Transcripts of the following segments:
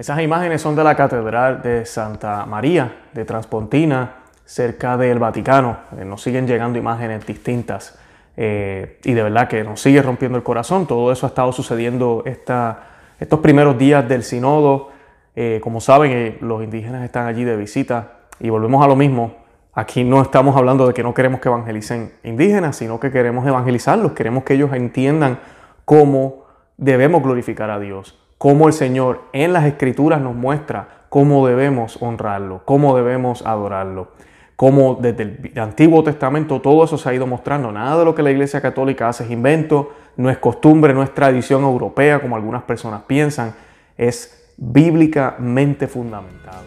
Esas imágenes son de la Catedral de Santa María de Transpontina, cerca del Vaticano. Eh, nos siguen llegando imágenes distintas eh, y de verdad que nos sigue rompiendo el corazón. Todo eso ha estado sucediendo estos primeros días del Sinodo. Eh, como saben, los indígenas están allí de visita y volvemos a lo mismo. Aquí no estamos hablando de que no queremos que evangelicen indígenas, sino que queremos evangelizarlos, queremos que ellos entiendan cómo debemos glorificar a Dios, cómo el Señor en las escrituras nos muestra cómo debemos honrarlo, cómo debemos adorarlo, cómo desde el Antiguo Testamento todo eso se ha ido mostrando. Nada de lo que la Iglesia Católica hace es invento, no es costumbre, no es tradición europea como algunas personas piensan, es bíblicamente fundamentado.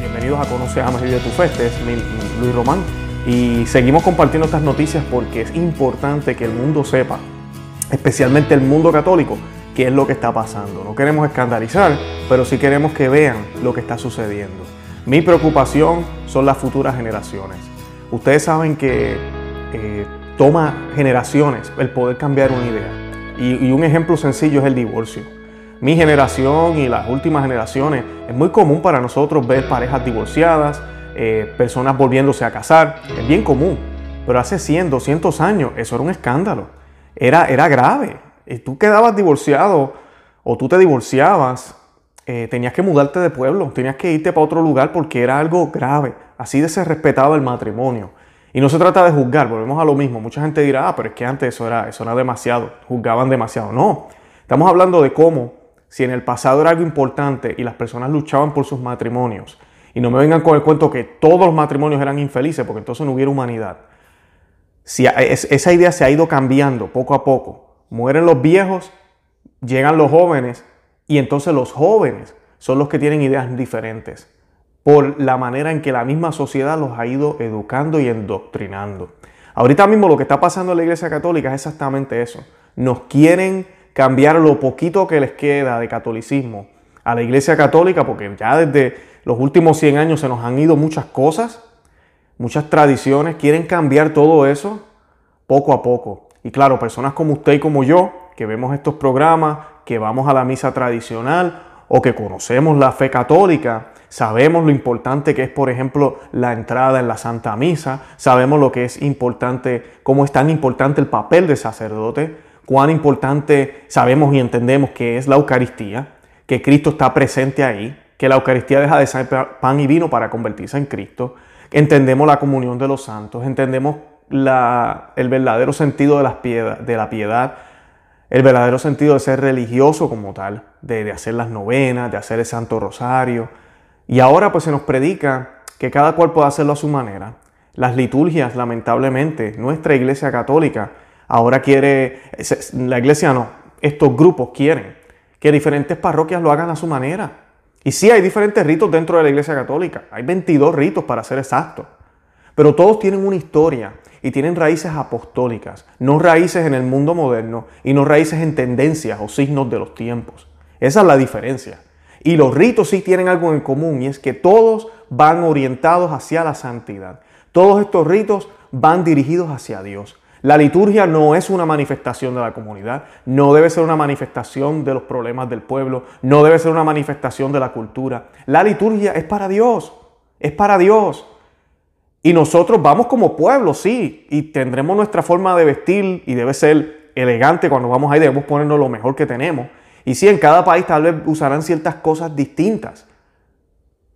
bienvenidos a Conoce, Amas y de tu Fe. Este es Luis Román y seguimos compartiendo estas noticias porque es importante que el mundo sepa, especialmente el mundo católico, qué es lo que está pasando. No queremos escandalizar, pero sí queremos que vean lo que está sucediendo. Mi preocupación son las futuras generaciones. Ustedes saben que eh, toma generaciones el poder cambiar una idea. y un ejemplo sencillo es el divorcio mi generación y las últimas generaciones, es muy común para nosotros ver parejas divorciadas, eh, personas volviéndose a casar, es bien común. Pero hace 100, 200 años eso era un escándalo, era, era grave. Y tú quedabas divorciado o tú te divorciabas, eh, tenías que mudarte de pueblo, tenías que irte para otro lugar porque era algo grave. Así de se respetaba el matrimonio. Y no se trata de juzgar, volvemos a lo mismo. Mucha gente dirá, ah, pero es que antes eso era, eso era demasiado, juzgaban demasiado. No, estamos hablando de cómo si en el pasado era algo importante y las personas luchaban por sus matrimonios, y no me vengan con el cuento que todos los matrimonios eran infelices, porque entonces no hubiera humanidad. Si esa idea se ha ido cambiando poco a poco. Mueren los viejos, llegan los jóvenes, y entonces los jóvenes son los que tienen ideas diferentes, por la manera en que la misma sociedad los ha ido educando y endoctrinando. Ahorita mismo lo que está pasando en la Iglesia Católica es exactamente eso. Nos quieren cambiar lo poquito que les queda de catolicismo a la Iglesia Católica, porque ya desde los últimos 100 años se nos han ido muchas cosas, muchas tradiciones, quieren cambiar todo eso poco a poco. Y claro, personas como usted y como yo, que vemos estos programas, que vamos a la misa tradicional o que conocemos la fe católica, sabemos lo importante que es, por ejemplo, la entrada en la Santa Misa, sabemos lo que es importante, cómo es tan importante el papel de sacerdote, cuán importante sabemos y entendemos que es la Eucaristía, que Cristo está presente ahí, que la Eucaristía deja de ser pan y vino para convertirse en Cristo. Entendemos la comunión de los santos, entendemos el verdadero sentido de, la piedad, el verdadero sentido de ser religioso como tal, de, de hacer las novenas, de hacer el Santo Rosario. Y ahora pues se nos predica que cada cual puede hacerlo a su manera. Las liturgias, lamentablemente, nuestra Iglesia Católica Ahora quiere, la iglesia no, estos grupos quieren que diferentes parroquias lo hagan a su manera. Y sí hay diferentes ritos dentro de la iglesia católica, hay 22 ritos para ser exactos, pero todos tienen una historia y tienen raíces apostólicas, no raíces en el mundo moderno y no raíces en tendencias o signos de los tiempos. Esa es la diferencia. Y los ritos sí tienen algo en común y es que todos van orientados hacia la santidad. Todos estos ritos van dirigidos hacia Dios. La liturgia no es una manifestación de la comunidad, no debe ser una manifestación de los problemas del pueblo, no debe ser una manifestación de la cultura. La liturgia es para Dios, es para Dios. Y nosotros vamos como pueblo, sí, y tendremos nuestra forma de vestir y debe ser elegante cuando vamos ahí, debemos ponernos lo mejor que tenemos. Y sí, en cada país tal vez usarán ciertas cosas distintas,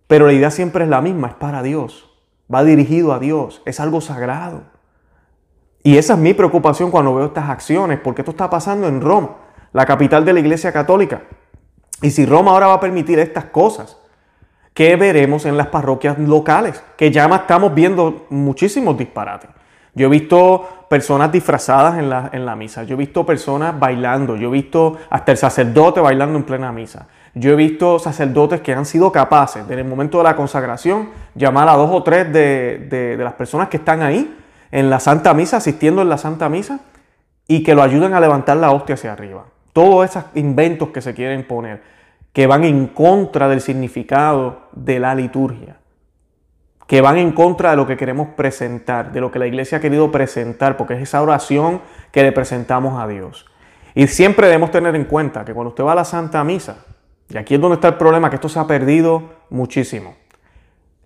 pero la idea siempre es la misma, es para Dios, va dirigido a Dios, es algo sagrado. Y esa es mi preocupación cuando veo estas acciones, porque esto está pasando en Roma, la capital de la Iglesia Católica. Y si Roma ahora va a permitir estas cosas, ¿qué veremos en las parroquias locales? Que ya estamos viendo muchísimos disparates. Yo he visto personas disfrazadas en la, en la misa, yo he visto personas bailando, yo he visto hasta el sacerdote bailando en plena misa. Yo he visto sacerdotes que han sido capaces, en el momento de la consagración, llamar a dos o tres de, de las personas que están ahí en la Santa Misa, asistiendo en la Santa Misa, y que lo ayuden a levantar la hostia hacia arriba. Todos esos inventos que se quieren poner, que van en contra del significado de la liturgia. que van en contra de lo que queremos presentar, de lo que la iglesia ha querido presentar, porque es esa oración que le presentamos a Dios. Y siempre debemos tener en cuenta que cuando usted va a la Santa Misa, y aquí es donde está el problema, que esto se ha perdido muchísimo.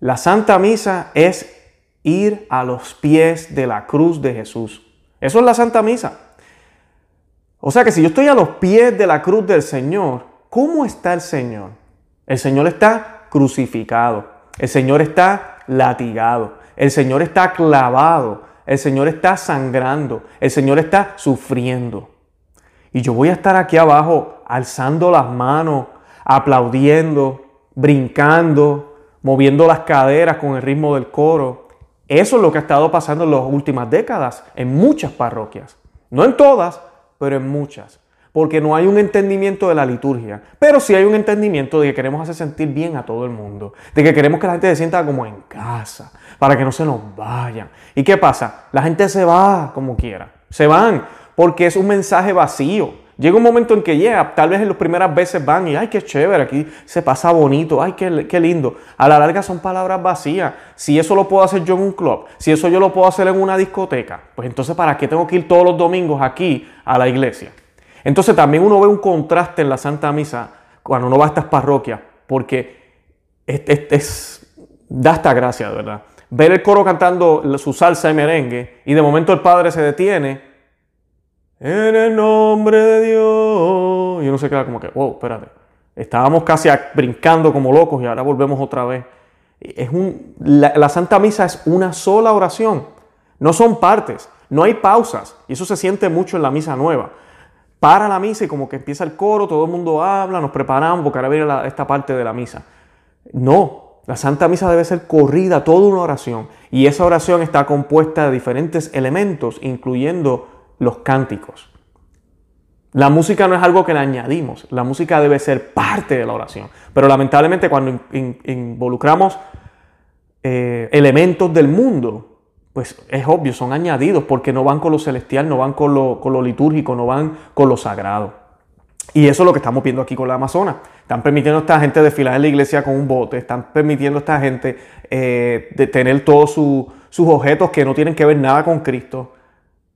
La Santa Misa es ir a los pies de la cruz de Jesús. Eso es la Santa Misa. O sea que si yo estoy a los pies de la cruz del Señor, ¿cómo está el Señor? El Señor está crucificado. El Señor está latigado. El Señor está clavado. El Señor está sangrando. El Señor está sufriendo. Y yo voy a estar aquí abajo alzando las manos, aplaudiendo, brincando, moviendo las caderas con el ritmo del coro. Eso es lo que ha estado pasando en las últimas décadas en muchas parroquias. No en todas, pero en muchas. Porque no hay un entendimiento de la liturgia. Pero sí hay un entendimiento de que queremos hacer sentir bien a todo el mundo. De que queremos que la gente se sienta como en casa. Para que no se nos vayan. ¿Y qué pasa? La gente se va como quiera. Se van porque es un mensaje vacío. Llega un momento en que llega, tal vez en las primeras veces van y, ay, qué chévere, aquí se pasa bonito, ay, qué, qué, lindo. A la larga son palabras vacías. Si eso lo puedo hacer yo en un club, si eso yo lo puedo hacer en una discoteca, pues entonces, ¿para qué tengo que ir todos los domingos aquí a la iglesia? Entonces también uno ve un contraste en la Santa Misa cuando uno va a estas parroquias, porque es, da esta gracia, ¿verdad? Ver el coro cantando su salsa y merengue y de momento el padre se detiene en el nombre de Dios. Y uno se queda como que, wow, espérate. Estábamos casi brincando como locos y ahora volvemos otra vez. Es un, la, Santa Misa es una sola oración. No son partes, no hay pausas. Y eso se siente mucho en la misa nueva. Para la misa y como que empieza el coro, todo el mundo habla, nos preparamos porque ahora viene esta parte de la misa. No, la Santa Misa debe ser corrida, toda una oración. Y esa oración está compuesta de diferentes elementos, incluyendo los cánticos. La música no es algo que le añadimos, la música debe ser parte de la oración. Pero lamentablemente cuando involucramos eh, elementos del mundo, pues es obvio, son añadidos porque no van con lo celestial, no van con lo, litúrgico, no van con lo sagrado. Y eso es lo que estamos viendo aquí con la Amazona. Están permitiendo a esta gente desfilar en la iglesia con un bote, están permitiendo a esta gente eh, tener todos sus objetos que no tienen que ver nada con Cristo.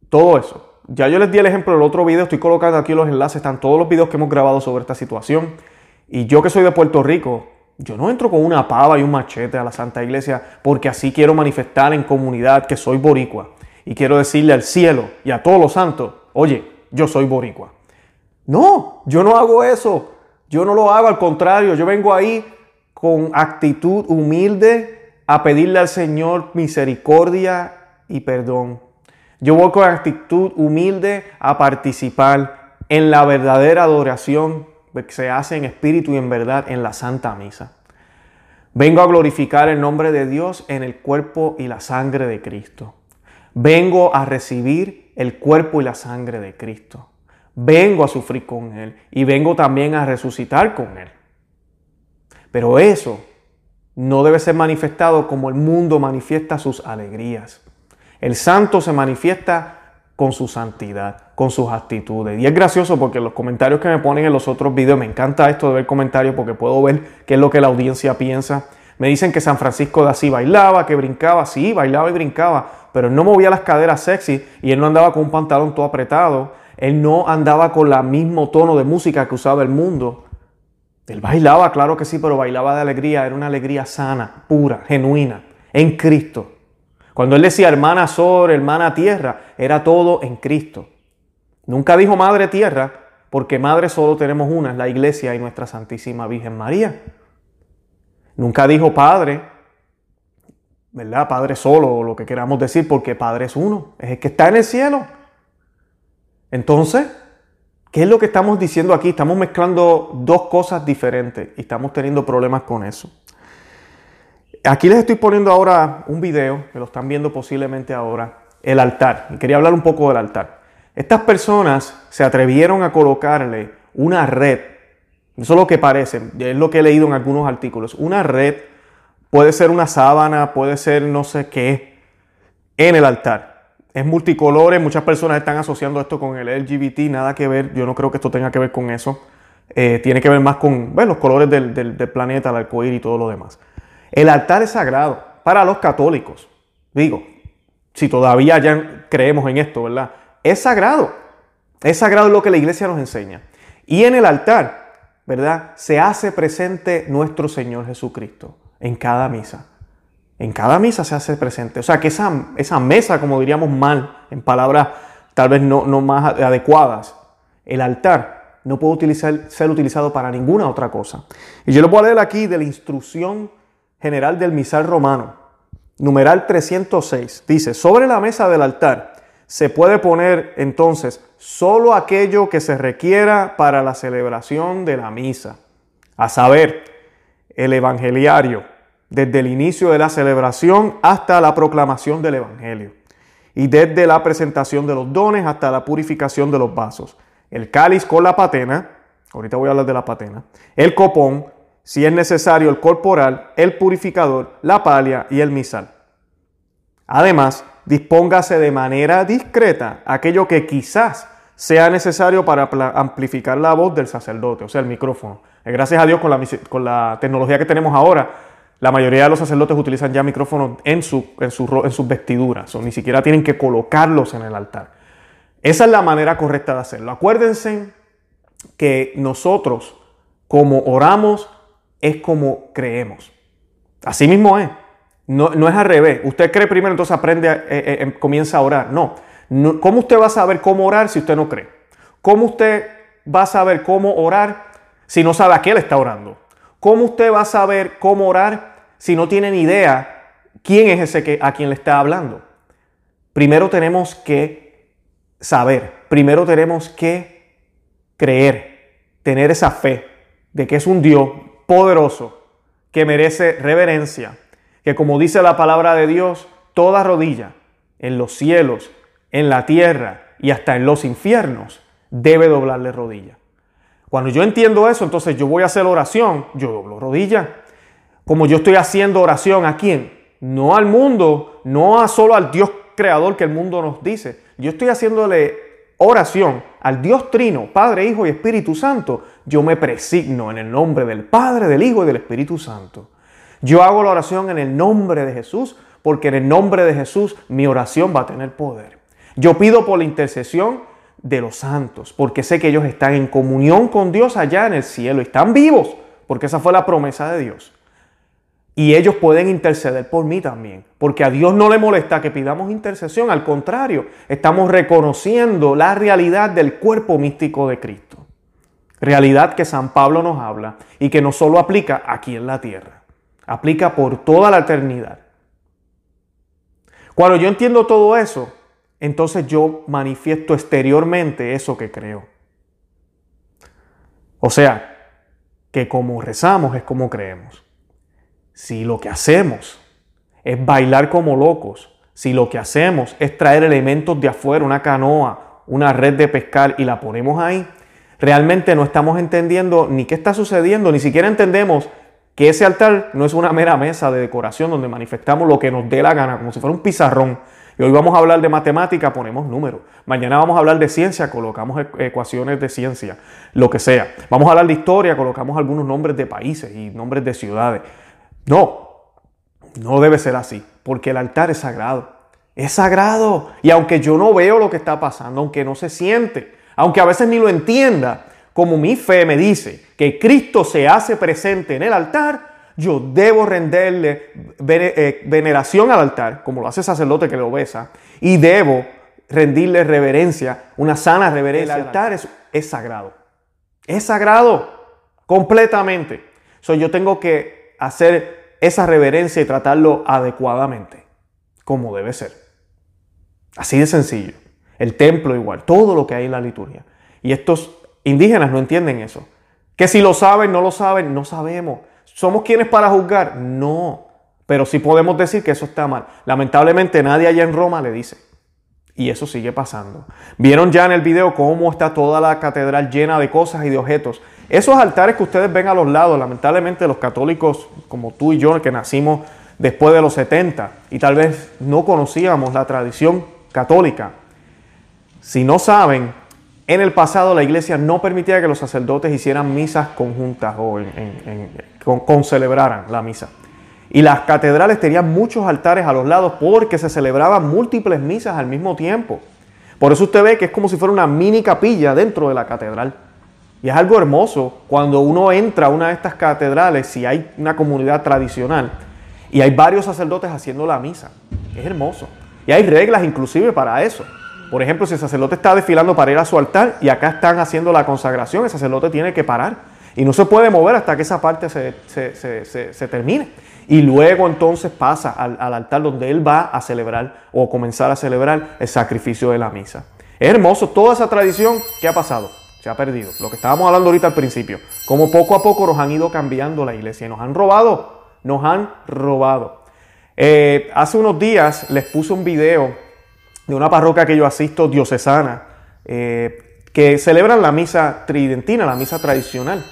Todo eso. Ya yo les di el ejemplo del otro video, estoy colocando aquí los enlaces, están todos los videos que hemos grabado sobre esta situación. Y yo que soy de Puerto Rico, yo no entro con una pava y un machete a la Santa Iglesia porque así quiero manifestar en comunidad que soy boricua. Y quiero decirle al cielo y a todos los santos, oye, yo soy boricua. No, yo no hago eso. Yo no lo hago, al contrario, yo vengo ahí con actitud humilde a pedirle al Señor misericordia y perdón. Yo voy con actitud humilde a participar en la verdadera adoración que se hace en espíritu y en verdad en la Santa Misa. Vengo a glorificar el nombre de Dios en el cuerpo y la sangre de Cristo. Vengo a recibir el cuerpo y la sangre de Cristo. Vengo a sufrir con Él y vengo también a resucitar con Él. Pero eso no debe ser manifestado como el mundo manifiesta sus alegrías. El santo se manifiesta con su santidad, con sus actitudes. Y es gracioso porque los comentarios que me ponen en los otros videos, me encanta esto de ver comentarios porque puedo ver qué es lo que la audiencia piensa. Me dicen que San Francisco de Asís bailaba, que brincaba, sí, bailaba y brincaba, pero él no movía las caderas sexy y él no andaba con un pantalón todo apretado, él no andaba con el mismo tono de música que usaba el mundo. Él bailaba, claro que sí, pero bailaba de alegría, era una alegría sana, pura, genuina, en Cristo. Cuando él decía hermana sol, hermana tierra, era todo en Cristo. Nunca dijo madre tierra, porque madre solo tenemos una, es la iglesia y nuestra Santísima Virgen María. Nunca dijo padre, ¿verdad? Padre solo, o lo que queramos decir, porque padre es uno, es el que está en el cielo. Entonces, ¿qué es lo que estamos diciendo aquí? Estamos mezclando dos cosas diferentes y estamos teniendo problemas con eso. Aquí les estoy poniendo ahora un video, que lo están viendo posiblemente ahora, el altar. Y quería hablar un poco del altar. Estas personas se atrevieron a colocarle una red, eso es lo que parece, es lo que he leído en algunos artículos, una red, puede ser una sábana, puede ser no sé qué, en el altar. Es multicolores, muchas personas están asociando esto con el LGBT, nada que ver, yo no creo que esto tenga que ver con eso. Eh, tiene que ver más con los colores del, del, planeta, el arcoíris y todo lo demás. El altar es sagrado. para los católicos, digo, si todavía ya creemos en esto, ¿verdad? Es sagrado. Es sagrado lo que la iglesia nos enseña. Y en el altar, ¿verdad? Se hace presente nuestro Señor Jesucristo en cada misa. En cada misa se hace presente. O sea que esa, esa mesa, como diríamos mal, en palabras tal vez no, no más adecuadas, el altar no puede utilizar, ser utilizado para ninguna otra cosa. Y yo lo voy a leer aquí de la instrucción general del misal romano, numeral 306. Dice, sobre la mesa del altar se puede poner entonces solo aquello que se requiera para la celebración de la misa, a saber, el evangeliario, desde el inicio de la celebración hasta la proclamación del Evangelio, y desde la presentación de los dones hasta la purificación de los vasos, el cáliz con la patena, ahorita voy a hablar de la patena, el copón, si es necesario el corporal, el purificador, la palia y el misal. Además, dispóngase de manera discreta aquello que quizás sea necesario para amplificar la voz del sacerdote, o sea, el micrófono. Gracias a Dios con la, tecnología que tenemos ahora, la mayoría de los sacerdotes utilizan ya micrófonos en, en sus vestiduras, o ni siquiera tienen que colocarlos en el altar. Esa es la manera correcta de hacerlo. Acuérdense que nosotros, como oramos, es como creemos. Así mismo es. No, es al revés. Usted cree primero, entonces aprende, eh, eh, em, comienza a orar. No. no. ¿Cómo usted va a saber cómo orar si usted no cree? ¿Cómo usted va a saber cómo orar si no sabe a qué le está orando? ¿Cómo usted va a saber cómo orar si no tiene ni idea quién es ese a quien le está hablando? Primero tenemos que saber, primero tenemos que creer, tener esa fe de que es un Dios poderoso que merece reverencia, que como dice la palabra de Dios, toda rodilla en los cielos, en la tierra y hasta en los infiernos debe doblarle rodilla. Cuando yo entiendo eso, entonces yo voy a hacer oración, yo doblo rodilla. Como yo estoy haciendo oración a quién? No al mundo, no a solo al Dios creador que el mundo nos dice. Yo estoy haciéndole oración al Dios Trino, Padre, Hijo y Espíritu Santo. Yo me presigno en el nombre del Padre, del Hijo y del Espíritu Santo. Yo hago la oración en el nombre de Jesús porque en el nombre de Jesús mi oración va a tener poder. Yo pido por la intercesión de los santos porque sé que ellos están en comunión con Dios allá en el cielo están vivos porque esa fue la promesa de Dios. Y ellos pueden interceder por mí también, porque a Dios no le molesta que pidamos intercesión, al contrario, estamos reconociendo la realidad del cuerpo místico de Cristo. Realidad que San Pablo nos habla y que no solo aplica aquí en la tierra, aplica por toda la eternidad. Cuando yo entiendo todo eso, entonces yo manifiesto exteriormente eso que creo. O sea, que como rezamos es como creemos. Si lo que hacemos es bailar como locos, si lo que hacemos es traer elementos de afuera, una canoa, una red de pescar y la ponemos ahí, realmente no estamos entendiendo ni qué está sucediendo, ni siquiera entendemos que ese altar no es una mera mesa de decoración donde manifestamos lo que nos dé la gana, como si fuera un pizarrón. Y hoy vamos a hablar de matemática, ponemos números. Mañana vamos a hablar de ciencia, colocamos e-, ecuaciones de ciencia, lo que sea. Vamos a hablar de historia, colocamos algunos nombres de países y nombres de ciudades. No, no debe ser así, porque el altar es sagrado. Es sagrado. Y aunque yo no veo lo que está pasando, aunque no se siente, aunque a veces ni lo entienda, como mi fe me dice que Cristo se hace presente en el altar, yo debo renderle eh, veneración al altar, como lo hace el sacerdote que lo besa, y debo rendirle reverencia, una sana reverencia. El altar es, es sagrado. Es sagrado completamente. So, yo tengo que hacer esa reverencia y tratarlo adecuadamente, como debe ser. Así de sencillo. El templo igual, todo lo que hay en la liturgia. Y estos indígenas no entienden eso. Que si lo saben, no lo saben, no sabemos. ¿Somos quienes para juzgar? No. Pero sí podemos decir que eso está mal. Lamentablemente nadie allá en Roma le dice. Y eso sigue pasando. Vieron ya en el video cómo está toda la catedral llena de cosas y de objetos. Esos altares que ustedes ven a los lados, lamentablemente los católicos como tú y yo, que nacimos después de los 70 y tal vez no conocíamos la tradición católica, si no saben, en el pasado la iglesia no permitía que los sacerdotes hicieran misas conjuntas o con, celebraran la misa. Y las catedrales tenían muchos altares a los lados porque se celebraban múltiples misas al mismo tiempo. Por eso usted ve que es como si fuera una mini capilla dentro de la catedral. Y es algo hermoso cuando uno entra a una de estas catedrales, si hay una comunidad tradicional, y hay varios sacerdotes haciendo la misa. Es hermoso. Y hay reglas inclusive para eso. Por ejemplo, si el sacerdote está desfilando para ir a su altar y acá están haciendo la consagración, el sacerdote tiene que parar. Y no se puede mover hasta que esa parte se, termine. Y luego entonces pasa al, al, altar donde él va a celebrar o comenzar a celebrar el sacrificio de la misa. Es hermoso, toda esa tradición que ha pasado, se ha perdido. Lo que estábamos hablando ahorita al principio, como poco a poco nos han ido cambiando la iglesia y nos han robado nos han robado. Eh, hace unos días les puse un video de una parroquia que yo asisto, diocesana, eh, que celebran la misa tridentina, la misa tradicional.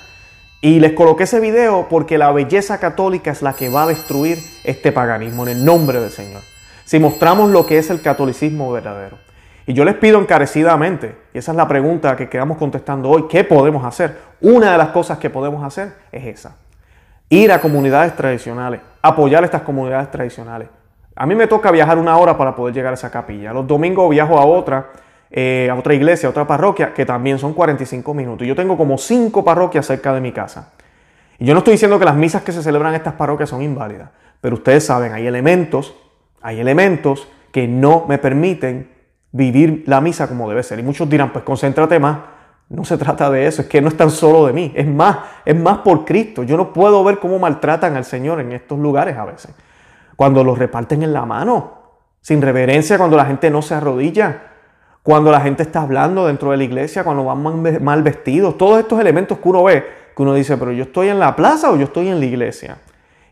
Y les coloqué ese video porque la belleza católica es la que va a destruir este paganismo en el nombre del Señor. Si mostramos lo que es el catolicismo verdadero. Y yo les pido encarecidamente, y esa es la pregunta que quedamos contestando hoy, ¿qué podemos hacer? Una de las cosas que podemos hacer es esa ir a comunidades tradicionales, apoyar estas comunidades tradicionales. A mí me toca viajar una hora para poder llegar a esa capilla. Los domingos viajo a otra, eh, a otra iglesia, a otra parroquia, que también son 45 minutos. Yo tengo como cinco parroquias cerca de mi casa. Y yo no estoy diciendo que las misas que se celebran en estas parroquias son inválidas, pero ustedes saben, hay elementos, hay elementos que no me permiten vivir la misa como debe ser. Y muchos dirán, pues concéntrate más. No se trata de eso, es que no es tan solo de mí, es más, es más por Cristo. Yo no puedo ver cómo maltratan al Señor en estos lugares a veces. Cuando los reparten en la mano, sin reverencia, cuando la gente no se arrodilla, cuando la gente está hablando dentro de la iglesia, cuando van mal vestidos, todos estos elementos que uno ve, que uno dice, pero yo estoy en la plaza o yo estoy en la iglesia.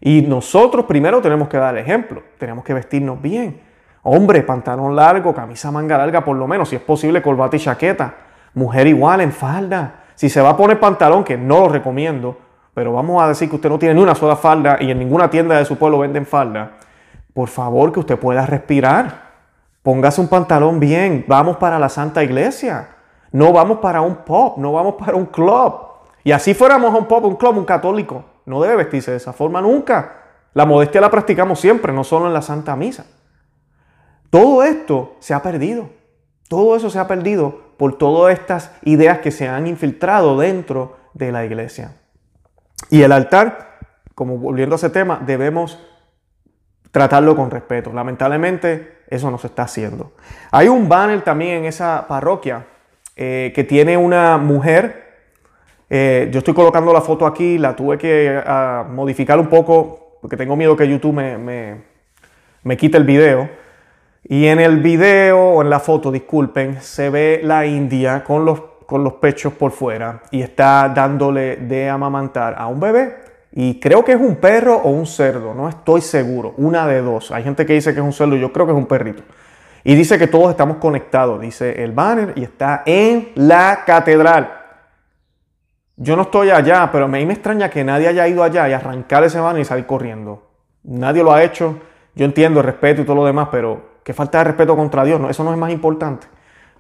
Y nosotros primero tenemos que dar ejemplo, tenemos que vestirnos bien. Hombre, pantalón largo, camisa manga larga, por lo menos, si es posible, corbata y chaqueta Mujer igual en falda. Si se va a poner pantalón, que no lo recomiendo, pero vamos a decir que usted no tiene ni una sola falda y en ninguna tienda de su pueblo venden falda, por favor que usted pueda respirar. Póngase un pantalón bien. Vamos para la Santa Iglesia. No vamos para un pop, no vamos para un club. Y así fuéramos a un pop, un club, un católico. No debe vestirse de esa forma nunca. La modestia la practicamos siempre, no solo en la Santa Misa. Todo esto se ha perdido. Todo eso se ha perdido por todas estas ideas que se han infiltrado dentro de la iglesia. Y el altar, como volviendo a ese tema, debemos tratarlo con respeto. Lamentablemente eso no se está haciendo. Hay un banner también en esa parroquia eh, que tiene una mujer. Eh, yo estoy colocando la foto aquí, la tuve que ah, modificar un poco porque tengo miedo que YouTube me, me, me quite el video. Y en el video o en la foto, disculpen, se ve la india con los, con los pechos por fuera y está dándole de amamantar a un bebé. Y creo que es un perro o un cerdo, no estoy seguro, una de dos. Hay gente que dice que es un cerdo, yo creo que es un perrito. Y dice que todos estamos conectados, dice el banner, y está en la catedral. Yo no estoy allá, pero a mí me extraña que nadie haya ido allá y arrancar ese banner y salir corriendo. Nadie lo ha hecho. Yo entiendo el respeto y todo lo demás, pero que falta de respeto contra Dios, no, eso no es más importante.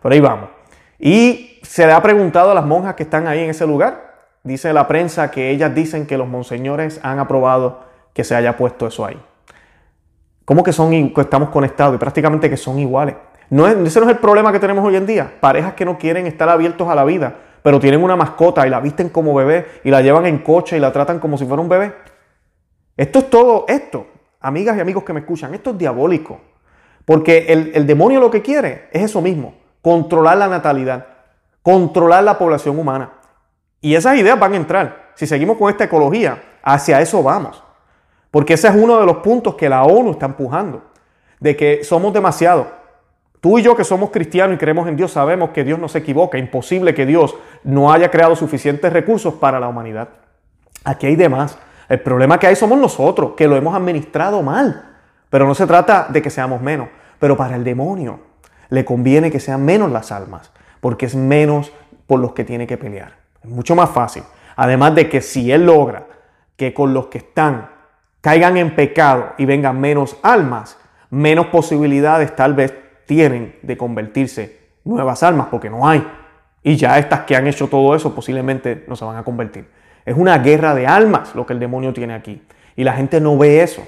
Pero ahí vamos. Y se le ha preguntado a las monjas que están ahí en ese lugar. Dice la prensa que ellas dicen que los monseñores han aprobado que se haya puesto eso ahí. ¿Cómo que son, estamos conectados y prácticamente que son iguales? No es, ese no es el problema que tenemos hoy en día. Parejas que no quieren estar abiertos a la vida, pero tienen una mascota y la visten como bebé y la llevan en coche y la tratan como si fuera un bebé. Esto es todo esto. Amigas y amigos que me escuchan, esto es diabólico. Porque el, demonio lo que quiere es eso mismo, controlar la natalidad, controlar la población humana. Y esas ideas van a entrar. Si seguimos con esta ecología, hacia eso vamos. Porque ese es uno de los puntos que la ONU está empujando, de que somos demasiado. Tú y yo que somos cristianos y creemos en Dios sabemos que Dios no se equivoca, imposible que Dios no haya creado suficientes recursos para la humanidad. Aquí hay demás. El problema que hay somos nosotros, que lo hemos administrado mal. Pero no se trata de que seamos menos. Pero para el demonio le conviene que sean menos las almas, porque es menos por los que tiene que pelear. Es mucho más fácil. Además de que si él logra que con los que están caigan en pecado y vengan menos almas, menos posibilidades tal vez tienen de convertirse nuevas almas, porque no hay. Y ya estas que han hecho todo eso posiblemente no se van a convertir. Es una guerra de almas lo que el demonio tiene aquí. Y la gente no ve eso.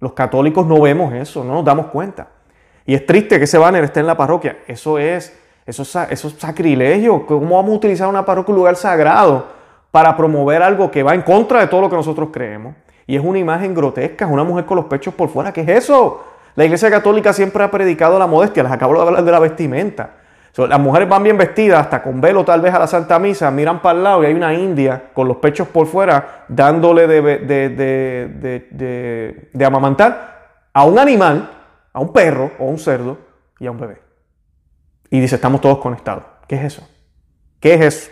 Los católicos no vemos eso, no nos damos cuenta. Y es triste que ese banner esté en la parroquia. Eso es, eso eso es sacrilegio. ¿Cómo vamos a utilizar una parroquia, un lugar sagrado, para promover algo que va en contra de todo lo que nosotros creemos? Y es una imagen grotesca, es una mujer con los pechos por fuera. ¿Qué es eso? La Iglesia Católica siempre ha predicado la modestia. Les acabo de hablar de la vestimenta. Las mujeres van bien vestidas, hasta con velo tal vez a la Santa Misa, miran para el lado y hay una india con los pechos por fuera dándole de, amamantar a un animal, a un perro o a un cerdo y a un bebé. Y dice, estamos todos conectados. ¿Qué es eso? ¿Qué es eso?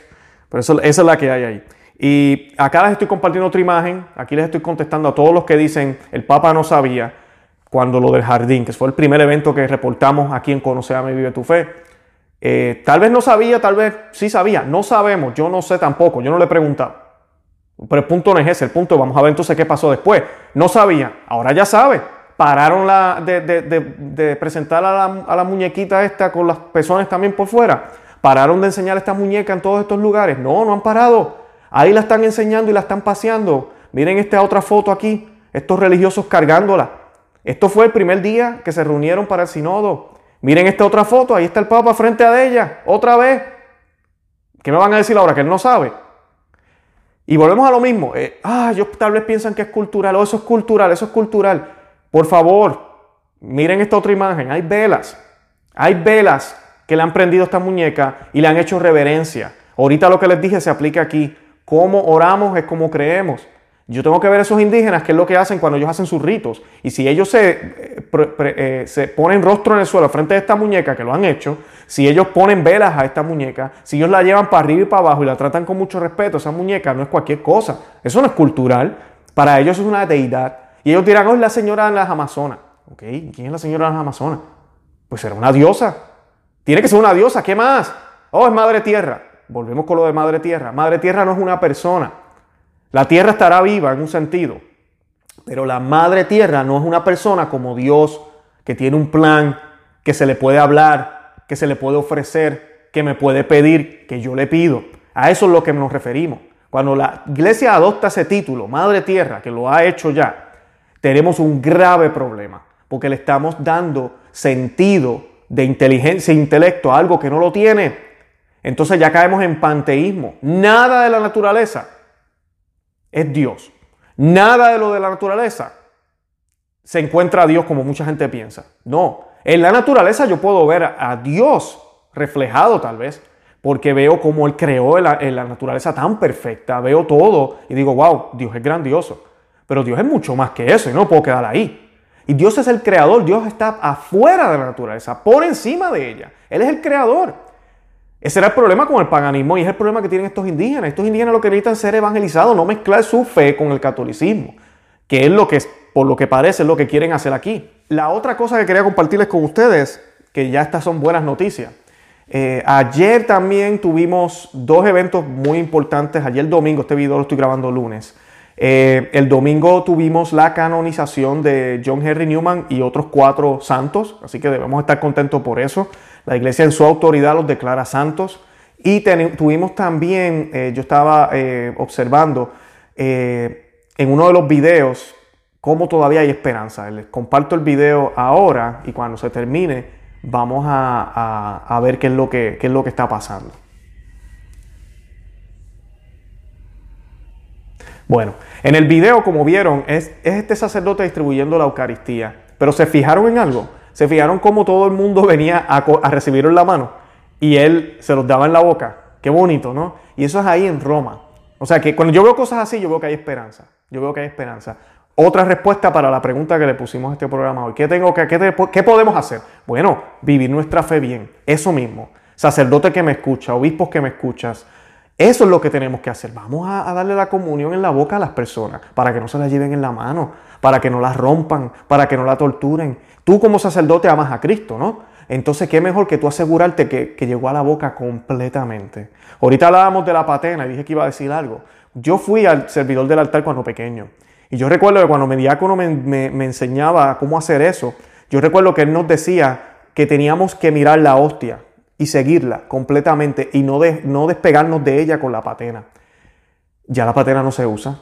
Por eso esa es la que hay ahí. Y acá les estoy compartiendo otra imagen, aquí les estoy contestando a todos los que dicen el Papa no sabía cuando lo del jardín, que fue el primer evento que reportamos aquí en Conocer a mi Vive tu Fe. Eh, tal vez no sabía, tal vez sí sabía, no sabemos, yo no sé tampoco, yo no le he preguntado. Pero el punto no es ese, el punto, vamos a ver entonces qué pasó después. No sabía, ahora ya sabe. Pararon la, de, presentar a la, a la muñequita esta con las pezones también por fuera. Pararon de enseñar esta muñeca en todos estos lugares. No, no han parado. Ahí la están enseñando y la están paseando. Miren esta otra foto aquí, estos religiosos cargándola. Esto fue el primer día que se reunieron para el sinodo. Miren esta otra foto, ahí está el Papa frente a ella, otra vez. ¿Qué me van a decir ahora? Que él no sabe. Y volvemos a lo mismo. Eh, ah, ellos tal vez piensan que es cultural, o eso es cultural, eso es cultural. Por favor, miren esta otra imagen. Hay velas. Hay velas que le han prendido esta muñeca y le han hecho reverencia. Ahorita lo que les dije se aplica aquí. Cómo oramos es como creemos. Yo tengo que ver a esos indígenas qué es lo que hacen cuando ellos hacen sus ritos. Y si ellos se, eh, eh, se ponen rostro en el suelo frente a esta muñeca, que lo han hecho, si ellos ponen velas a esta muñeca, si ellos la llevan para arriba y para abajo y la tratan con mucho respeto, esa muñeca no es cualquier cosa. Eso no es cultural. Para ellos es una deidad. Y ellos dirán, oh, es la señora de las Amazonas. ¿Ok? ¿Quién es la señora de las Amazonas? Pues era una diosa. Tiene que ser una diosa. ¿Qué más? Oh, es Madre Tierra. Volvemos con lo de Madre Tierra. Madre Tierra no es una persona. La Tierra estará viva en un sentido, pero la Madre Tierra no es una persona como Dios que tiene un plan, que se le puede hablar, que se le puede ofrecer, que me puede pedir, que yo le pido. A eso es lo que nos referimos. Cuando la iglesia adopta ese título, Madre Tierra, que lo ha hecho ya, tenemos un grave problema, porque le estamos dando sentido de inteligencia e intelecto a algo que no lo tiene entonces ya caemos en panteísmo. Nada de la naturaleza es Dios. Nada de lo de la naturaleza se encuentra a Dios como mucha gente piensa. No, en la naturaleza yo puedo ver a Dios reflejado tal vez, porque veo cómo Él creó en la, naturaleza tan perfecta, veo todo y digo, wow, Dios es grandioso. Pero Dios es mucho más que eso y no puedo quedar ahí. Y Dios es el creador, Dios está afuera de la naturaleza, por encima de ella. Él es el creador. Ese era el problema con el paganismo y es el problema que tienen estos indígenas. Estos indígenas lo que necesitan es ser evangelizados, no mezclar su fe con el catolicismo, que es lo que, por lo que parece, lo que quieren hacer aquí. La otra cosa que quería compartirles con ustedes, que ya estas son buenas noticias. Eh, ayer también tuvimos dos eventos muy importantes. Ayer domingo, este video lo estoy grabando lunes. Eh, el domingo tuvimos la canonización de John Henry Newman y otros cuatro santos, así que debemos estar contentos por eso. La iglesia en su autoridad los declara santos. Y tuvimos también, eh, yo estaba eh, observando eh, en uno de los videos cómo todavía hay esperanza. Les comparto el video ahora y cuando se termine vamos a, ver qué es, lo que, es lo que está pasando. Bueno, en el video, como vieron, es, es este sacerdote distribuyendo la Eucaristía. Pero se fijaron en algo. Se fijaron cómo todo el mundo venía a, recibirlo en la mano y él se los daba en la boca. Qué bonito, ¿no? Y eso es ahí en Roma. O sea que cuando yo veo cosas así, yo veo que hay esperanza. Yo veo que hay esperanza. Otra respuesta para la pregunta que le pusimos a este programa hoy. ¿Qué, tengo que, qué, podemos hacer? Bueno, vivir nuestra fe bien. Eso mismo. Sacerdote que me escucha, obispos que me escuchas. Eso es lo que tenemos que hacer. Vamos a, darle la comunión en la boca a las personas para que no se la lleven en la mano, para que no la rompan, para que no la torturen. Tú como sacerdote amas a Cristo, ¿no? Entonces, ¿qué mejor que tú asegurarte que, llegó a la boca completamente? Ahorita hablábamos de la patena y dije que iba a decir algo. Yo fui al servidor del altar cuando pequeño. Y yo recuerdo que cuando mi diácono me, enseñaba cómo hacer eso, yo recuerdo que él nos decía que teníamos que mirar la hostia y seguirla completamente y no, no despegarnos de ella con la patena. Ya la patena no se usa.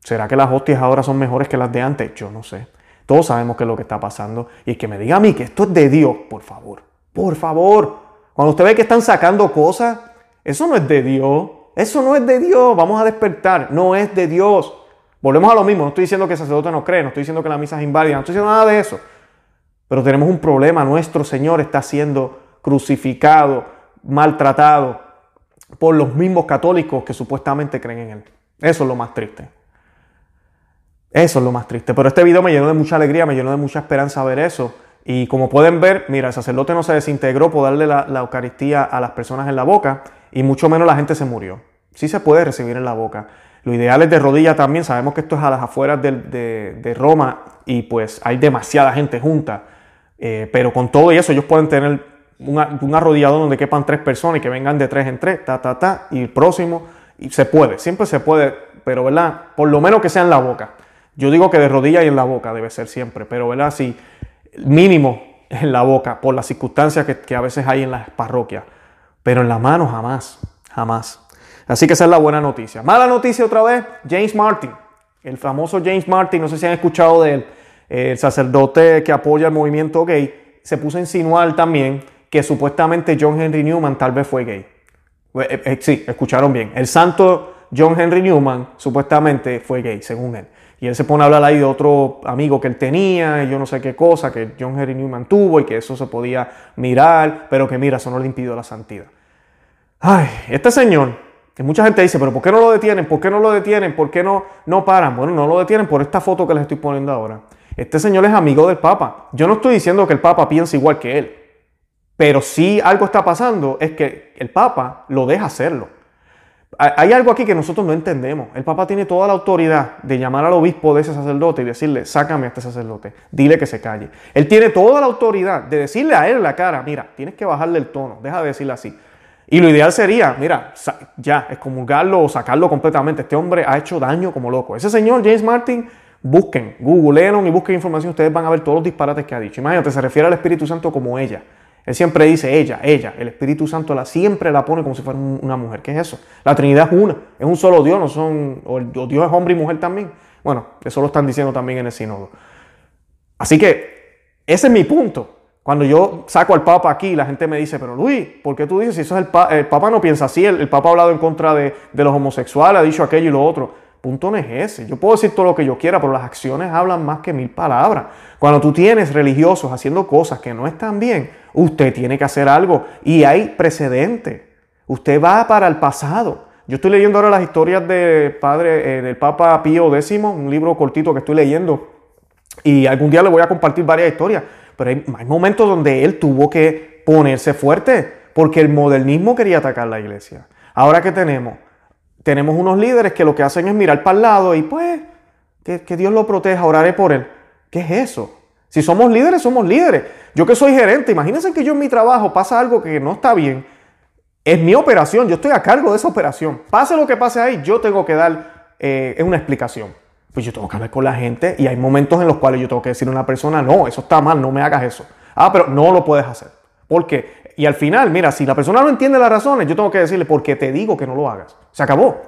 ¿Será que las hostias ahora son mejores que las de antes? Yo no sé. Todos sabemos qué es lo que está pasando. Y el que me diga a mí que esto es de Dios, por favor, por favor. Cuando usted ve que están sacando cosas, eso no es de Dios. Eso no es de Dios. Vamos a despertar. No es de Dios. Volvemos a lo mismo. No estoy diciendo que el sacerdote no cree. No estoy diciendo que la misa es inválida. No estoy diciendo nada de eso. Pero tenemos un problema. Nuestro Señor está siendo crucificado, maltratado por los mismos católicos que supuestamente creen en Él. Eso es lo más triste. Eso es lo más triste. Pero este video me llenó de mucha alegría, me llenó de mucha esperanza ver eso. Y como pueden ver, mira, el sacerdote no se desintegró por darle la, Eucaristía a las personas en la boca y mucho menos la gente se murió. Sí se puede recibir en la boca. Lo ideal es de rodilla también. Sabemos que esto es a las afueras de, Roma y pues hay demasiada gente junta. Eh, pero con todo y eso ellos pueden tener un arrodillado donde quepan tres personas y que vengan de tres en tres, ta, ta, ta, y el próximo. Y se puede, siempre se puede, pero ¿verdad? Por lo menos que sea en la boca. Yo digo que de rodilla y en la boca debe ser siempre, pero ¿verdad? Si mínimo en la boca, por las circunstancias que, a veces hay en las parroquias, pero en la mano jamás, jamás. Así que esa es la buena noticia. Mala noticia otra vez, James Martin, el famoso James Martin, no sé si han escuchado de él, el sacerdote que apoya el movimiento gay, se puso a insinuar también que supuestamente John Henry Newman tal vez fue gay. Eh, eh, sí, escucharon bien. El santo John Henry Newman supuestamente fue gay, según él. Y él se pone a hablar ahí de otro amigo que él tenía, y yo no sé qué cosa, que John Henry Newman tuvo y que eso se podía mirar, pero que mira, eso no le impidió la santidad. Ay, este señor, que mucha gente dice, pero ¿por qué no lo detienen? ¿Por qué no lo detienen? ¿Por qué no, no paran? Bueno, no lo detienen por esta foto que les estoy poniendo ahora. Este señor es amigo del Papa. Yo no estoy diciendo que el Papa piense igual que él, pero si algo está pasando es que el Papa lo deja hacerlo. Hay algo aquí que nosotros no entendemos. El Papa tiene toda la autoridad de llamar al obispo de ese sacerdote y decirle, sácame a este sacerdote, dile que se calle. Él tiene toda la autoridad de decirle a él la cara, mira, tienes que bajarle el tono, deja de decirle así. Y lo ideal sería, mira, ya, excomulgarlo o sacarlo completamente. Este hombre ha hecho daño como loco. Ese señor, James Martin, busquen, googleen y busquen información, ustedes van a ver todos los disparates que ha dicho. Imagínate, se refiere al Espíritu Santo como ella. Él siempre dice ella, ella. El Espíritu Santo la, siempre la pone como si fuera una mujer. ¿Qué es eso? La Trinidad es una. Es un solo Dios, no son. O, Dios es hombre y mujer también. Bueno, eso lo están diciendo también en el sínodo. Así que ese es mi punto. Cuando yo saco al Papa aquí, la gente me dice, pero Luis, ¿por qué tú dices? Si eso es el, Papa, el Papa no piensa así, el, Papa ha hablado en contra de, de los homosexuales, ha dicho aquello y lo otro punto no es ese. Yo puedo decir todo lo que yo quiera, pero las acciones hablan más que mil palabras. Cuando tú tienes religiosos haciendo cosas que no están bien, usted tiene que hacer algo y hay precedente. Usted va para el pasado. Yo estoy leyendo ahora las historias del padre, eh, del Papa Pío X, un libro cortito que estoy leyendo y algún día le voy a compartir varias historias, pero hay, hay momentos donde él tuvo que ponerse fuerte porque el modernismo quería atacar la iglesia. Ahora que tenemos tenemos unos líderes que lo que hacen es mirar para el lado y pues que, Dios lo proteja, oraré por él. ¿Qué es eso? Si somos líderes, somos líderes. Yo que soy gerente, imagínense que yo en mi trabajo pasa algo que no está bien. Es mi operación, yo estoy a cargo de esa operación. Pase lo que pase ahí, yo tengo que dar eh, una explicación. Pues yo tengo que hablar con la gente y hay momentos en los cuales yo tengo que decirle a una persona, no, eso está mal, no me hagas eso. Ah, pero no lo puedes hacer. ¿Por qué? Y al final, mira, si la persona no entiende las razones, yo tengo que decirle, porque te digo que no lo hagas. Se acabó.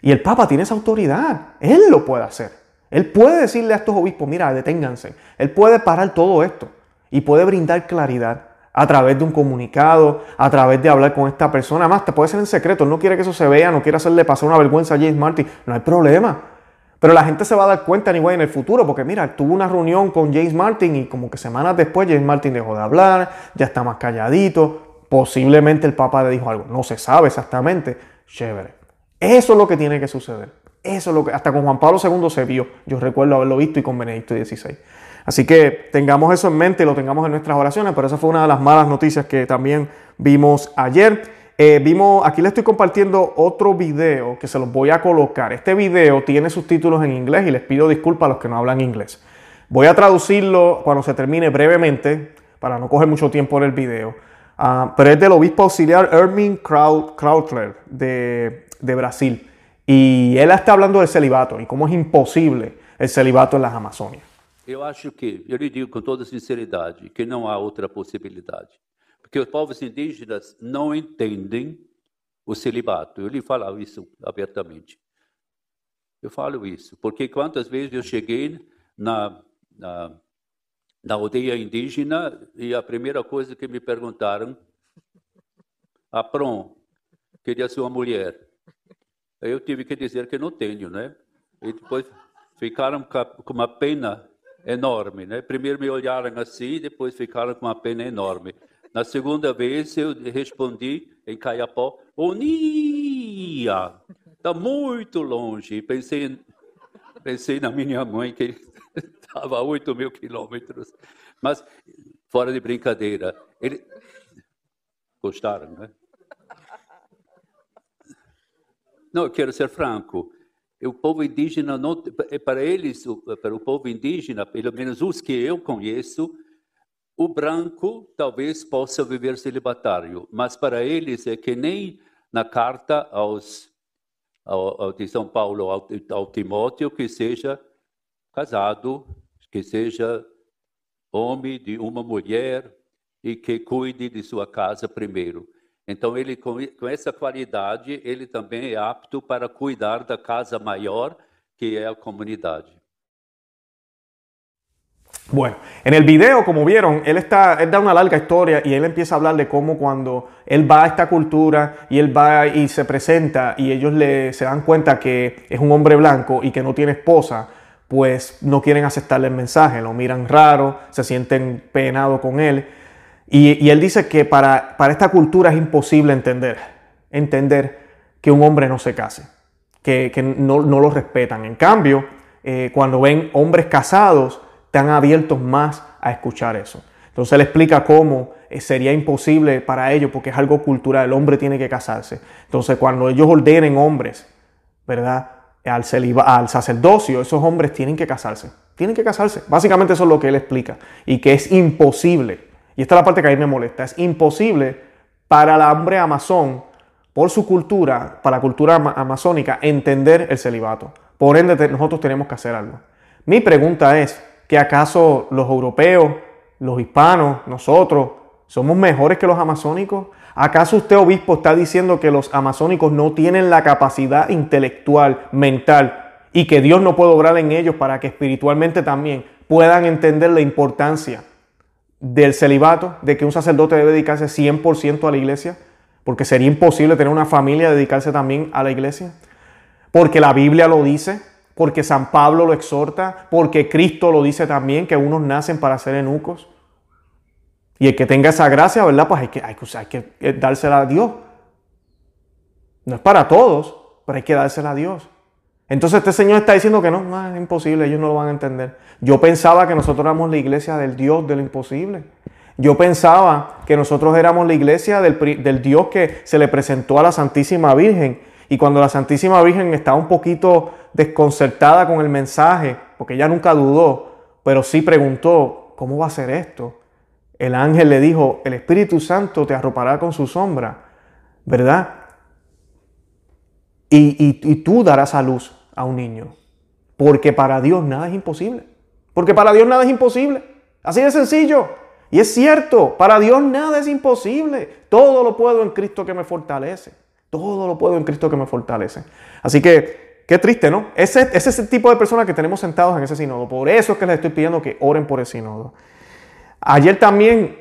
Y el Papa tiene esa autoridad. Él lo puede hacer. Él puede decirle a estos obispos, mira, deténganse. Él puede parar todo esto y puede brindar claridad a través de un comunicado, a través de hablar con esta persona. Además, te puede ser en secreto. Él no quiere que eso se vea, no quiere hacerle pasar una vergüenza a James Martin. No hay problema. Pero la gente se va a dar cuenta anyway en el futuro, porque mira, tuvo una reunión con James Martin y como que semanas después James Martin dejó de hablar, ya está más calladito, posiblemente el Papa le dijo algo, no se sabe exactamente, chévere. Eso es lo que tiene que suceder. Eso es lo que hasta con Juan Pablo II se vio, yo recuerdo haberlo visto y con Benedicto XVI. Así que tengamos eso en mente y lo tengamos en nuestras oraciones, pero esa fue una de las malas noticias que también vimos ayer. Eh, vimos, aquí les estoy compartiendo otro video que se los voy a colocar. Este video tiene subtítulos en inglés y les pido disculpas a los que no hablan inglés. Voy a traducirlo cuando se termine brevemente para no coger mucho tiempo en el video. Ah, pero es del obispo auxiliar Ermin Krautler de, de Brasil. Y él está hablando del celibato y cómo es imposible el celibato en las Amazonias. Yo acho que, yo le digo con toda sinceridad, que no hay otra posibilidad. Porque os povos indígenas não entendem o celibato. Eu lhe falo isso abertamente. Eu falo isso, porque quantas vezes eu cheguei na, na, na aldeia indígena e a primeira coisa que me perguntaram, a Prom, queria ser uma mulher. Eu tive que dizer que não tenho, né? E depois ficaram com uma pena enorme, né? Primeiro me olharam assim, depois ficaram com uma pena enorme. Na segunda vez eu respondi em Caiapó, Onia, está muito longe. Pensei, pensei na minha mãe que estava a 8 mil quilômetros. Mas, fora de brincadeira, ele... gostaram, né? Não, eu quero ser franco. O povo indígena, não, para eles, para o povo indígena, pelo menos os que eu conheço, o branco talvez possa viver celibatário, mas para eles é que nem na carta aos, ao, ao de São Paulo ao, ao Timóteo que seja casado, que seja homem de uma mulher e que cuide de sua casa primeiro. Então, ele com, com essa qualidade, ele também é apto para cuidar da casa maior, que é a comunidade. Bueno, en el video, como vieron, él, está, él da una larga historia y él empieza a hablar de cómo cuando él va a esta cultura y él va y se presenta y ellos le, se dan cuenta que es un hombre blanco y que no tiene esposa, pues no quieren aceptarle el mensaje, lo miran raro, se sienten penados con él. Y, él dice que para, para, esta cultura es imposible entender, entender que un hombre no se case, que, que no, no, lo respetan. En cambio, eh, cuando ven hombres casados, están abiertos más a escuchar eso. Entonces él explica cómo eh, sería imposible para ellos porque es algo cultural, el hombre tiene que casarse. Entonces cuando ellos ordenen hombres, ¿verdad? Al, al sacerdocio, esos hombres tienen que casarse. Tienen que casarse. Básicamente eso es lo que él explica. Y que es imposible, y esta es la parte que a mí me molesta, es imposible para el hombre amazón, por su cultura, para la cultura amazónica, entender el celibato. Por ende, nosotros tenemos que hacer algo. Mi pregunta es, que acaso los europeos, los hispanos, nosotros, somos mejores que los amazónicos? ¿Acaso usted, obispo, está diciendo que los amazónicos no tienen la capacidad intelectual, mental, y que Dios no puede obrar en ellos para que espiritualmente también puedan entender la importancia del celibato, de que un sacerdote debe dedicarse 100% a la iglesia? Porque sería imposible tener una familia dedicarse también a la iglesia. Porque la Biblia lo dice, porque San Pablo lo exhorta, porque Cristo lo dice también, que unos nacen para ser enucos. Y el que tenga esa gracia, ¿verdad? Pues hay que, hay que, eh, dársela a Dios. No es para todos, pero hay que dársela a Dios. Entonces este Señor está diciendo que no, no, es imposible, ellos no lo van a entender. Yo pensaba que nosotros éramos la iglesia del Dios de lo imposible. Yo pensaba que nosotros éramos la iglesia del, del Dios que se le presentó a la Santísima Virgen y cuando la Santísima Virgen estaba un poquito desconcertada con el mensaje, porque ella nunca dudó, pero sí preguntó, ¿cómo va a ser esto? El ángel le dijo, el Espíritu Santo te arropará con su sombra, ¿verdad? Y, y, tú darás a luz a un niño, porque para Dios nada es imposible. Porque para Dios nada es imposible. Así de sencillo. Y es cierto, para Dios nada es imposible. Todo lo puedo en Cristo que me fortalece. Todo lo puedo en Cristo que me fortalece. Así que, qué triste, ¿no? Ese, es el tipo de personas que tenemos sentados en ese sínodo. Por eso es que les estoy pidiendo que oren por el sínodo. Ayer también,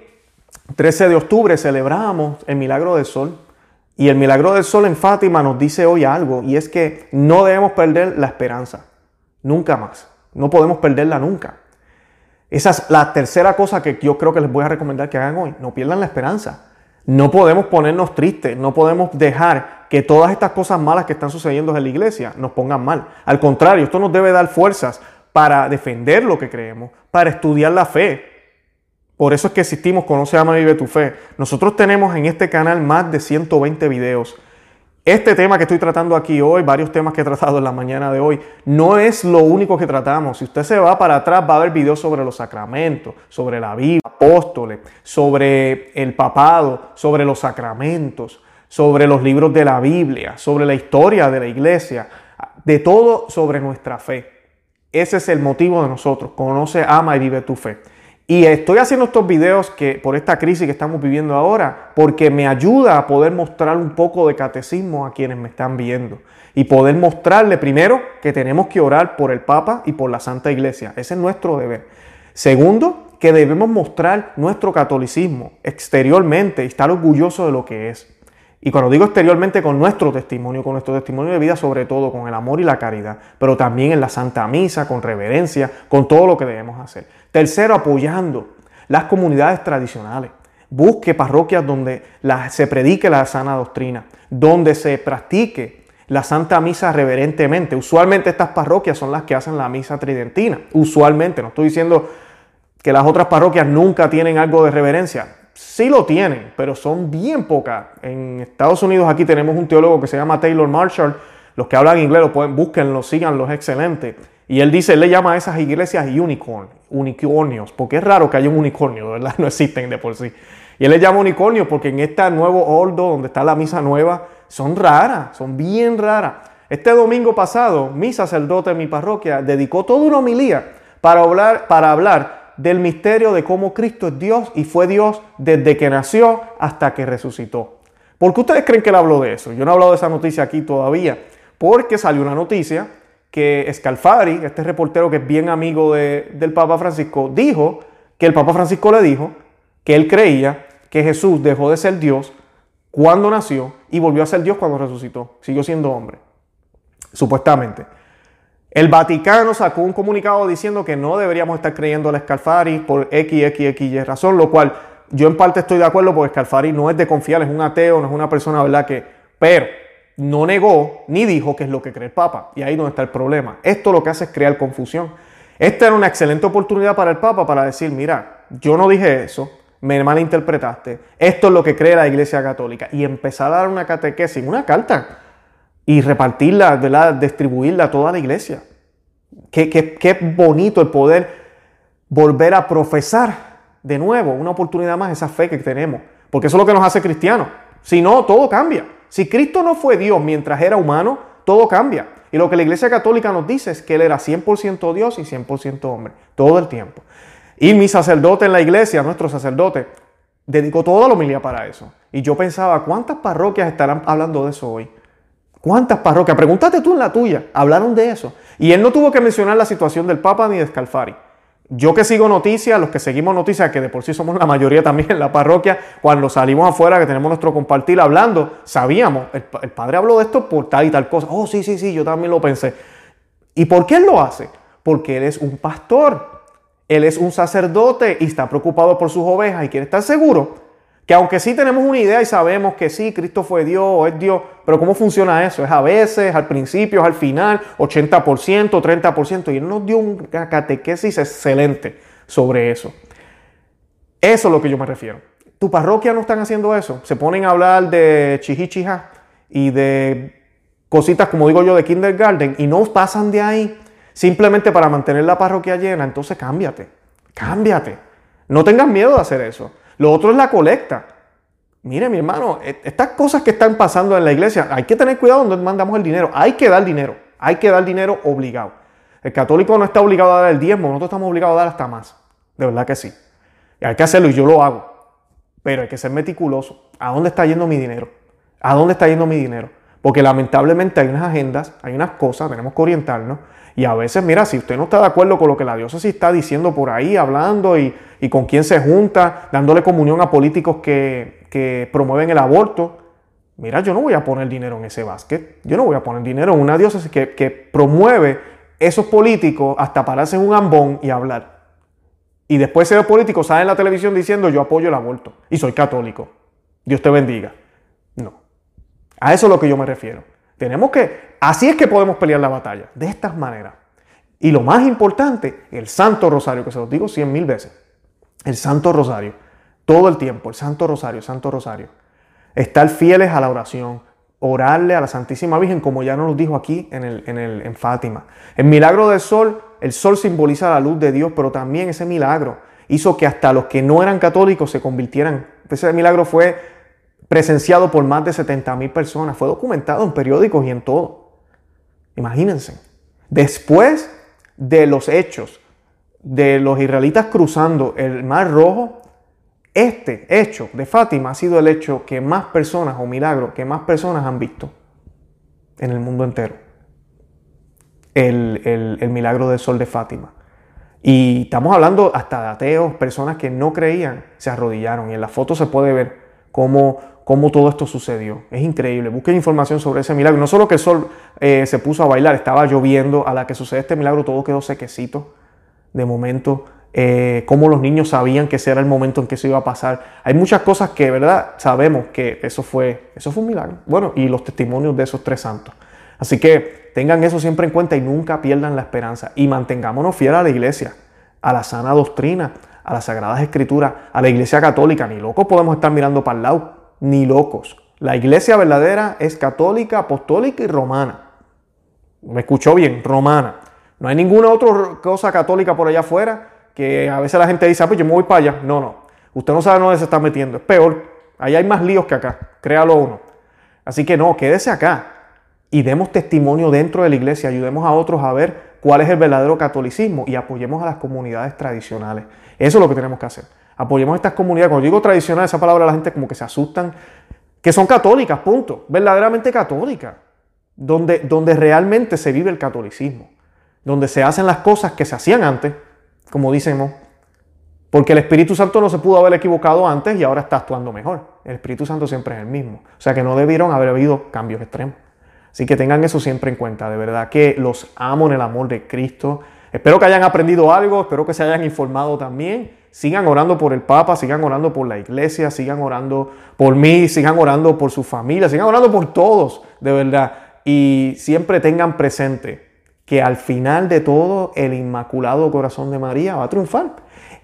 13 de octubre, celebramos el milagro del sol. Y el milagro del sol en Fátima nos dice hoy algo, y es que no debemos perder la esperanza. Nunca más. No podemos perderla nunca. Esa es la tercera cosa que yo creo que les voy a recomendar que hagan hoy. No pierdan la esperanza. No podemos ponernos tristes, no podemos dejar que todas estas cosas malas que están sucediendo en la iglesia nos pongan mal. Al contrario, esto nos debe dar fuerzas para defender lo que creemos, para estudiar la fe. Por eso es que existimos Conoce, Ama, Vive tu Fe. Nosotros tenemos en este canal más de 120 videos este tema que estoy tratando aquí hoy, varios temas que he tratado en la mañana de hoy, no es lo único que tratamos. Si usted se va para atrás, va a haber videos sobre los sacramentos, sobre la Biblia, apóstoles, sobre el papado, sobre los sacramentos, sobre los libros de la Biblia, sobre la historia de la iglesia, de todo sobre nuestra fe. Ese es el motivo de nosotros. Conoce, ama y vive tu fe. Y estoy haciendo estos videos que, por esta crisis que estamos viviendo ahora porque me ayuda a poder mostrar un poco de catecismo a quienes me están viendo y poder mostrarle primero que tenemos que orar por el Papa y por la Santa Iglesia. Ese es nuestro deber. Segundo, que debemos mostrar nuestro catolicismo exteriormente y estar orgulloso de lo que es. Y cuando digo exteriormente, con nuestro testimonio, con nuestro testimonio de vida, sobre todo con el amor y la caridad, pero también en la Santa Misa, con reverencia, con todo lo que debemos hacer. Tercero, apoyando las comunidades tradicionales. Busque parroquias donde se predique la sana doctrina, donde se practique la Santa Misa reverentemente. Usualmente estas parroquias son las que hacen la misa tridentina. Usualmente, no estoy diciendo que las otras parroquias nunca tienen algo de reverencia sí lo tienen, pero son bien pocas. En Estados Unidos aquí tenemos un teólogo que se llama Taylor Marshall. Los que hablan inglés lo pueden, búsquenlo, síganlo, es excelente. Y él dice, él le llama a esas iglesias unicorn, unicornios, porque es raro que haya un unicornio, ¿verdad? No existen de por sí. Y él le llama unicornio porque en este nuevo ordo, donde está la misa nueva, son raras, son bien raras. Este domingo pasado, mi sacerdote en mi parroquia dedicó toda una homilía para hablar, para hablar del misterio de cómo Cristo es Dios y fue Dios desde que nació hasta que resucitó. ¿Por qué ustedes creen que él habló de eso? Yo no he hablado de esa noticia aquí todavía, porque salió una noticia que Scalfari, este reportero que es bien amigo del Papa Francisco, dijo que el Papa Francisco le dijo que él creía que Jesús dejó de ser Dios cuando nació y volvió a ser Dios cuando resucitó. Siguió siendo hombre, supuestamente. El Vaticano sacó un comunicado diciendo que no deberíamos estar creyendo a Scalfari por X, X, X, Y razón, lo cual yo en parte estoy de acuerdo porque Scalfari no es de confiar, es un ateo, no es una persona, ¿verdad? Que, pero no negó ni dijo que es lo que cree el Papa. Y ahí donde está el problema. Esto lo que hace es crear confusión. Esta era una excelente oportunidad para el Papa para decir, mira, yo no dije eso, me malinterpretaste, esto es lo que cree la Iglesia Católica. Y empezar a dar una catequesis, una carta y repartirla, ¿verdad? distribuirla a toda la iglesia. Qué, qué, bonito el poder volver a profesar de nuevo, una oportunidad más, esa fe que tenemos. Porque eso es lo que nos hace cristianos. Si no, todo cambia. Si Cristo no fue Dios mientras era humano, todo cambia. Y lo que la Iglesia Católica nos dice es que Él era 100% Dios y 100% hombre, todo el tiempo. Y mi sacerdote en la iglesia, nuestro sacerdote, dedicó toda la homilía para eso. Y yo pensaba, ¿cuántas parroquias estarán hablando de eso hoy? ¿Cuántas parroquias? Pregúntate tú en la tuya. Hablaron de eso. Y él no tuvo que mencionar la situación del Papa ni de Scalfari. Yo que sigo noticias, los que seguimos noticias, que de por sí somos la mayoría también en la parroquia, cuando salimos afuera, que tenemos nuestro compartir hablando, sabíamos, el, el, padre habló de esto por tal y tal cosa. Oh, sí, sí, sí, yo también lo pensé. ¿Y por qué él lo hace? Porque él es un pastor, él es un sacerdote y está preocupado por sus ovejas y quiere estar seguro que aunque sí tenemos una idea y sabemos que sí, Cristo fue Dios o es Dios, pero ¿cómo funciona eso? Es a veces, al principio, al final, 80%, 30%. Y Él nos dio una catequesis excelente sobre eso. Eso es lo que yo me refiero. ¿Tu parroquia no están haciendo eso? Se ponen a hablar de chihichija y de cositas, como digo yo, de kindergarten y no pasan de ahí simplemente para mantener la parroquia llena. Entonces cámbiate, cámbiate. No tengas miedo de hacer eso. Lo otro es la colecta. Mire, mi hermano, e, estas cosas que están pasando en la iglesia, hay que tener cuidado donde mandamos el dinero. Hay que dar dinero. Hay que dar dinero obligado. El católico no está obligado a dar el diezmo, nosotros estamos obligados a dar hasta más. De verdad que sí. Y hay que hacerlo y yo lo hago. Pero hay que ser meticuloso. ¿A dónde está yendo mi dinero? ¿A dónde está yendo mi dinero? Porque lamentablemente hay unas agendas, hay unas cosas, tenemos que orientarnos. Y a veces, mira, si usted no está de acuerdo con lo que la diócesis está diciendo por ahí, hablando y, con quién se junta, dándole comunión a políticos que, promueven el aborto, mira, yo no voy a poner dinero en ese básquet. Yo no voy a poner dinero en una diócesis que, promueve esos políticos hasta pararse en un ambón y hablar. Y después ese político sale en la televisión diciendo yo apoyo el aborto y soy católico. Dios te bendiga. No. A eso es lo que yo me refiero. Tenemos que, así es que podemos pelear la batalla, de estas maneras. Y lo más importante, el Santo Rosario, que se los digo cien mil veces. El Santo Rosario, todo el tiempo, el Santo Rosario, el Santo Rosario. Estar fieles a la oración, orarle a la Santísima Virgen, como ya nos dijo aquí en, el, en, el, en Fátima. El milagro del sol, el sol simboliza la luz de Dios, pero también ese milagro hizo que hasta los que no eran católicos se convirtieran. Ese milagro fue presenciado por más de 70 mil personas, fue documentado en periódicos y en todo. Imagínense. Después de los hechos de los israelitas cruzando el Mar Rojo, este hecho de Fátima ha sido el hecho que más personas, o milagro, que más personas han visto en el mundo entero. El, el milagro del sol de Fátima. Y estamos hablando hasta de ateos, personas que no creían, se arrodillaron. Y en la foto se puede ver cómo, cómo todo esto sucedió. Es increíble. Busquen información sobre ese milagro. No solo que el sol eh, se puso a bailar, estaba lloviendo. A la que sucede este milagro, todo quedó sequecito. De momento, eh, cómo los niños sabían que ese era el momento en que se iba a pasar. Hay muchas cosas que, ¿verdad? Sabemos que eso fue, eso fue un milagro. Bueno, y los testimonios de esos tres santos. Así que tengan eso siempre en cuenta y nunca pierdan la esperanza. Y mantengámonos fieles a la iglesia, a la sana doctrina, a las sagradas escrituras, a la iglesia católica. Ni locos podemos estar mirando para el lado, ni locos. La iglesia verdadera es católica, apostólica y romana. Me escuchó bien, romana. No hay ninguna otra cosa católica por allá afuera que a veces la gente dice, ah, pues yo me voy para allá. No, no. Usted no sabe dónde se está metiendo. Es peor. Allá hay más líos que acá. Créalo uno. Así que no, quédese acá y demos testimonio dentro de la iglesia, ayudemos a otros a ver cuál es el verdadero catolicismo y apoyemos a las comunidades tradicionales. Eso es lo que tenemos que hacer. Apoyemos estas comunidades. Cuando digo tradicional, esa palabra la gente como que se asustan, que son católicas, punto. Verdaderamente católicas. Donde, donde realmente se vive el catolicismo. Donde se hacen las cosas que se hacían antes, como decimos, porque el Espíritu Santo no se pudo haber equivocado antes y ahora está actuando mejor. El Espíritu Santo siempre es el mismo. O sea que no debieron haber habido cambios extremos. Así que tengan eso siempre en cuenta. De verdad que los amo en el amor de Cristo. Espero que hayan aprendido algo, espero que se hayan informado también. Sigan orando por el Papa, sigan orando por la iglesia, sigan orando por mí, sigan orando por su familia, sigan orando por todos, de verdad. Y siempre tengan presente que al final de todo el Inmaculado Corazón de María va a triunfar.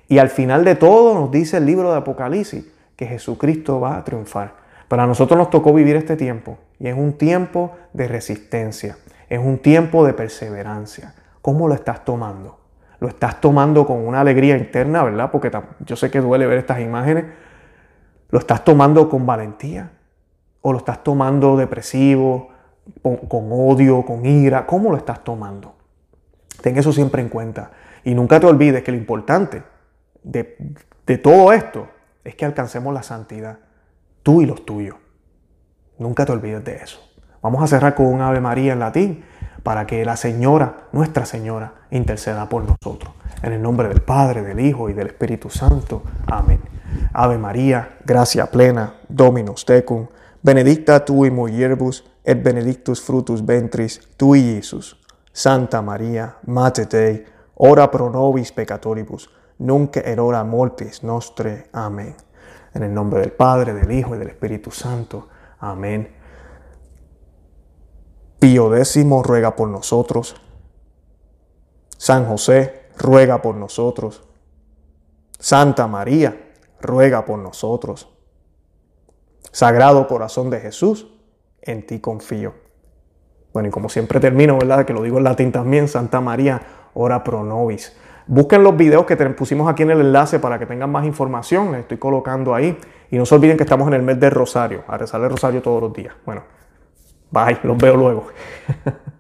Y al final de todo nos dice el libro de Apocalipsis que Jesucristo va a triunfar. Para nosotros nos tocó vivir este tiempo y es un tiempo de resistencia, es un tiempo de perseverancia. ¿Cómo lo estás tomando? ¿Lo estás tomando con una alegría interna, verdad? Porque yo sé que duele ver estas imágenes. ¿Lo estás tomando con valentía? ¿O lo estás tomando depresivo, con, odio, con ira? ¿Cómo lo estás tomando? Ten eso siempre en cuenta. Y nunca te olvides que lo importante de, todo esto es que alcancemos la santidad, tú y los tuyos. Nunca te olvides de eso. Vamos a cerrar con un Ave María en latín para que la Señora, nuestra Señora, interceda por nosotros. En el nombre del Padre, del Hijo y del Espíritu Santo. Amén. Ave María, gracia plena, Dominus tecum, benedicta tu in mulieribus, et benedictus frutus ventris tui, Iesus. Santa María, Mater Dei, ora pro nobis peccatoribus, nunc et hora mortis nostre. Amén. En el nombre del Padre, del Hijo y del Espíritu Santo. Amén. Pío X ruega por nosotros. San José ruega por nosotros. Santa María ruega por nosotros. Sagrado corazón de Jesús, en ti confío. Bueno, y como siempre termino, ¿verdad? Que lo digo en latín también, Santa María, ora pro nobis. Busquen los videos que te pusimos aquí en el enlace para que tengan más información. Les estoy colocando ahí. Y no se olviden que estamos en el mes de Rosario, a rezar el Rosario todos los días. Bueno, bye, los veo luego.